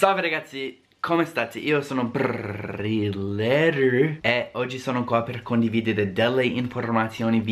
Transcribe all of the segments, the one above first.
Salve ragazzi, come state? Io sono Briller e oggi sono qua per condividere delle informazioni,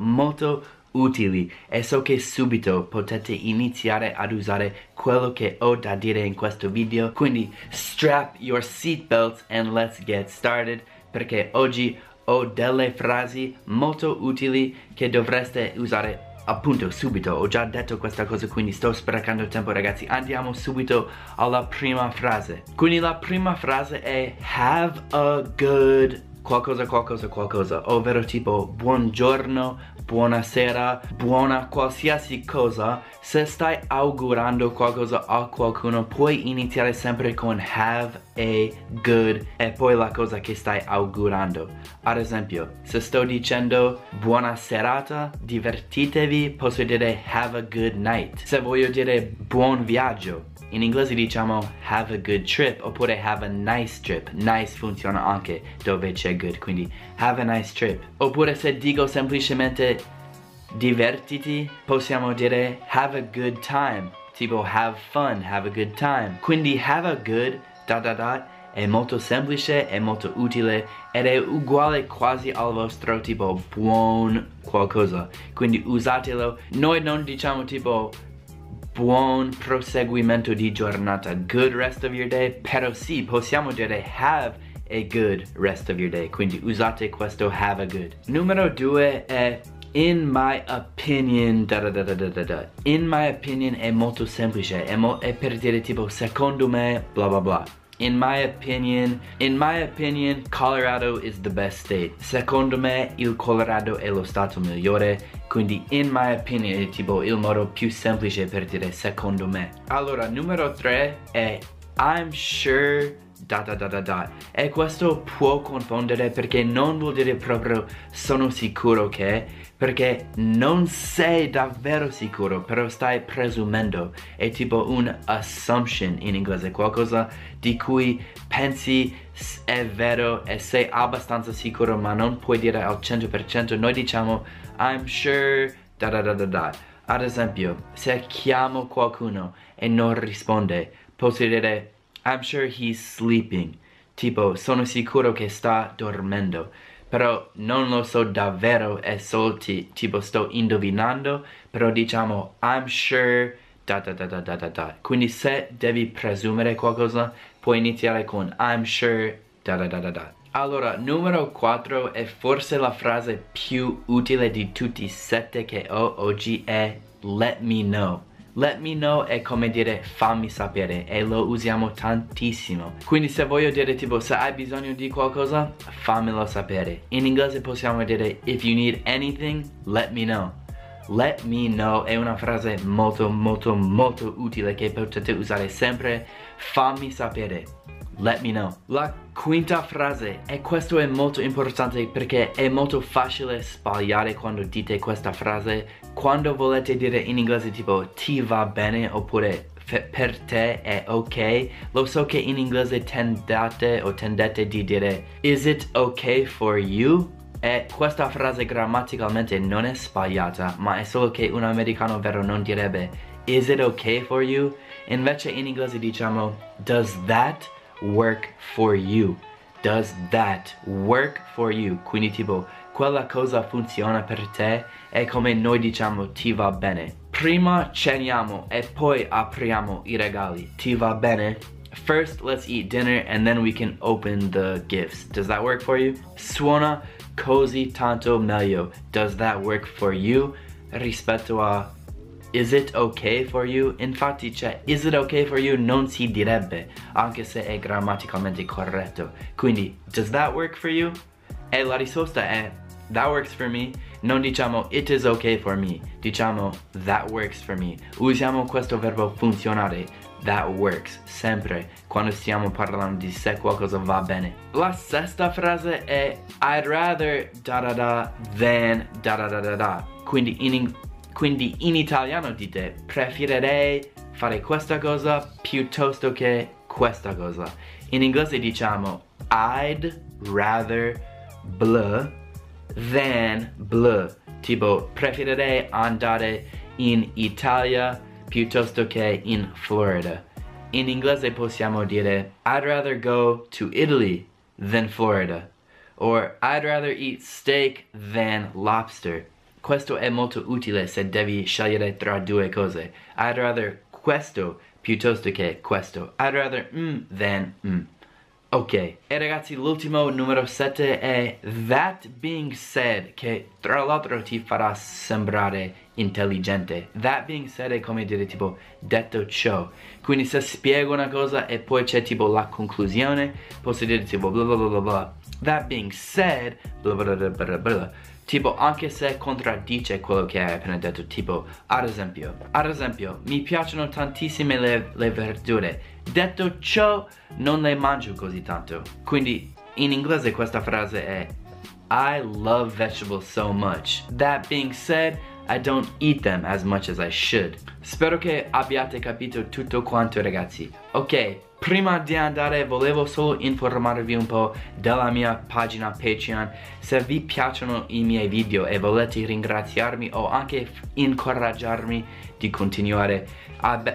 molto utili. E so che subito potete iniziare ad usare quello che ho da dire in questo video. Quindi strap your seatbelts and let's get started perché oggi ho delle frasi molto utili che dovreste usare appunto subito ho già detto questa cosa quindi sto sprecando tempo ragazzi. Andiamo subito alla prima frase. Quindi la prima frase è have a good qualcosa qualcosa qualcosa ovvero tipo buongiorno buonasera, buona qualsiasi cosa, se stai augurando qualcosa a qualcuno puoi iniziare sempre con have a good e poi la cosa che stai augurando. Ad esempio, se sto dicendo buona serata, divertitevi, posso dire have a good night. Se voglio dire buon viaggio, in inglese diciamo have a good trip oppure have a nice trip. Nice funziona anche dove c'è good, quindi have a nice trip. Oppure se dico semplicemente divertiti, possiamo dire have a good time. Tipo have fun, have a good time. Quindi have a good da da da è molto semplice, è molto utile ed è uguale quasi al vostro tipo buon qualcosa. Quindi usatelo. Noi non diciamo tipo buon proseguimento di giornata, good rest of your day, però sì, possiamo dire have a good rest of your day, quindi usate questo have a good. Numero due è in my opinion da da da da da da in my opinion è molto semplice. È, mo è per dire tipo secondo me bla bla bla In my opinion, in my opinion, Colorado is the best state. Secondo me il Colorado è lo stato migliore, quindi in my opinion è tipo il modo più semplice per dire secondo me. Allora, numero 3 è I'm sure da da da da da. E questo può confondere perché non vuol dire proprio sono sicuro che perché non sei davvero sicuro però stai presumendo. È tipo un assumption in inglese qualcosa di cui pensi è vero e sei abbastanza sicuro ma non puoi dire al 100% noi diciamo I'm sure da da da da da. Ad esempio se chiamo qualcuno e non risponde posso dire I'm sure he's sleeping. Tipo, sono sicuro che sta dormendo. Però non lo so davvero, è solo tipo sto indovinando. Però diciamo, I'm sure da da da da da da. Quindi se devi presumere qualcosa, puoi iniziare con I'm sure da da da da da. Allora, numero 4 è forse la frase più utile di tutti i sette che ho oggi è let me know. Let me know è come dire fammi sapere e lo usiamo tantissimo. Quindi se voglio dire tipo se hai bisogno di qualcosa, fammelo sapere. In inglese possiamo dire if you need anything, let me know. Let me know è una frase molto molto molto utile che potete usare sempre. Fammi sapere. Let me know. La quinta frase, e questo è molto importante perché è molto facile sbagliare quando dite questa frase. Quando volete dire in inglese tipo ti va bene oppure per te è ok, lo so che in inglese tendate o tendete di dire is it okay for you? E questa frase grammaticalmente non è sbagliata, ma è solo che un americano vero non direbbe is it okay for you? Invece in inglese diciamo does that work for you? Does that work for you? Quindi tipo, quella cosa funziona per te e come noi diciamo ti va bene. Prima ceniamo e poi apriamo i regali. Ti va bene? First, let's eat dinner and then we can open the gifts. Does that work for you? Suona così tanto meglio. Does that work for you? Rispetto a is it okay for you? Infatti c'è is it okay for you non si direbbe, anche se è grammaticalmente corretto. Quindi, does that work for you? E la risposta è that works for me. Non diciamo it is okay for me, diciamo that works for me. Usiamo questo verbo funzionare, that works, sempre, quando stiamo parlando di se qualcosa va bene. La sesta frase è I'd rather da da da than da da da da da. Quindi in inglese quindi in italiano dite preferirei fare questa cosa piuttosto che questa cosa. In inglese diciamo I'd rather blah than blah. Tipo preferirei andare in Italia piuttosto che in Florida. in inglese possiamo dire I'd rather go to Italy than Florida or I'd rather eat steak than lobster. Questo è molto utile se devi scegliere tra due cose. I'd rather questo piuttosto che questo. I'd rather mm than mm. Ok, e ragazzi l'ultimo numero 7 è That being said, che tra l'altro ti farà sembrare intelligente. That being said è come dire tipo detto ciò. Quindi se spiego una cosa e poi c'è tipo la conclusione, posso dire tipo bla bla bla bla. That being said, bla bla bla bla bla. Tipo, anche se contraddice quello che hai appena detto, tipo, ad esempio, ad esempio, mi piacciono tantissime le, le verdure. Detto ciò, non le mangio così tanto. Quindi, in inglese questa frase è I love vegetables so much. That being said, I don't eat them as much as I should. Spero che abbiate capito tutto quanto ragazzi. Ok, prima di andare volevo solo informarvi un po' della mia pagina Patreon. Se vi piacciono i miei video e volete ringraziarmi o anche incoraggiarmi di continuare,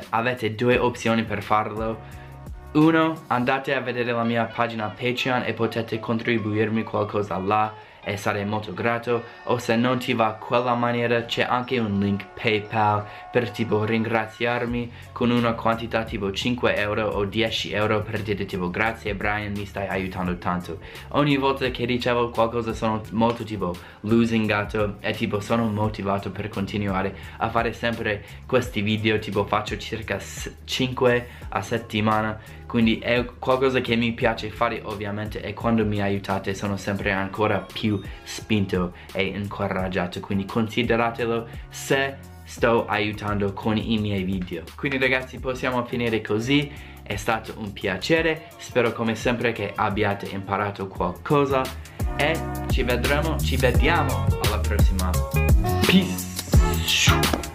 avete due opzioni per farlo. Uno, andate a vedere la mia pagina Patreon e potete contribuirmi qualcosa là e sarei molto grato o se non ti va quella maniera c'è anche un link paypal per tipo ringraziarmi con una quantità tipo 5 euro o 10 euro per dire tipo grazie Brian mi stai aiutando tanto ogni volta che ricevo qualcosa sono molto tipo lusingato e tipo sono motivato per continuare a fare sempre questi video tipo faccio circa 5 a settimana. Quindi è qualcosa che mi piace fare ovviamente e quando mi aiutate sono sempre ancora spinto e incoraggiato quindi consideratelo se sto aiutando con i miei video. Quindi ragazzi possiamo finire così. È stato un piacere. Spero come sempre che abbiate imparato qualcosa e ci vedremo ci vediamo alla prossima. Peace